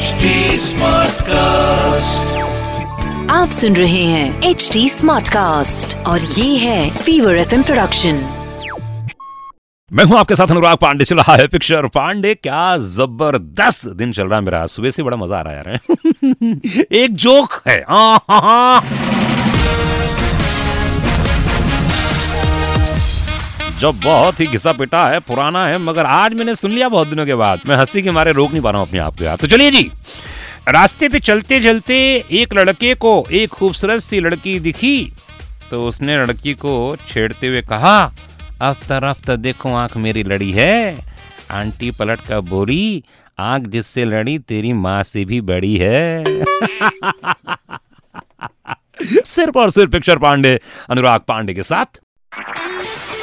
HD cast आप सुन रहे हैं एच डी स्मार्ट कास्ट और ये है फीवर एफ़ प्रोडक्शन मैं हूँ आपके साथ अनुराग पांडे चल रहा है पिक्चर पांडे क्या ज़बरदस्त दिन चल रहा है मेरा। सुबह से बड़ा मज़ा आ रहा है यार। एक जोक है। आ, हा, हाँ। जो बहुत ही घिसा पिटा है, पुराना है, मगर आज मैंने सुन लिया बहुत दिनों के बाद। मैं हँसी के मारे रोक नहीं पा रहा हूँ अपने आप को यार। तो चलिए जी, रास्ते पे चलते चलते एक लड़के को, एक खूबसूरत सी लड़की दिखी तो उसने लड़की को छेड़ते हुए कहा अफ्ता रफ्ता देखो, आँख मेरी लड़ी है। आंटी पलट का बोरी आँख जिससे लड़ी, तेरी माँ से भी बड़ी है। सिर्फ़ और सिर्फ़ पिक्चर पांडे, अनुराग पांडे के साथ।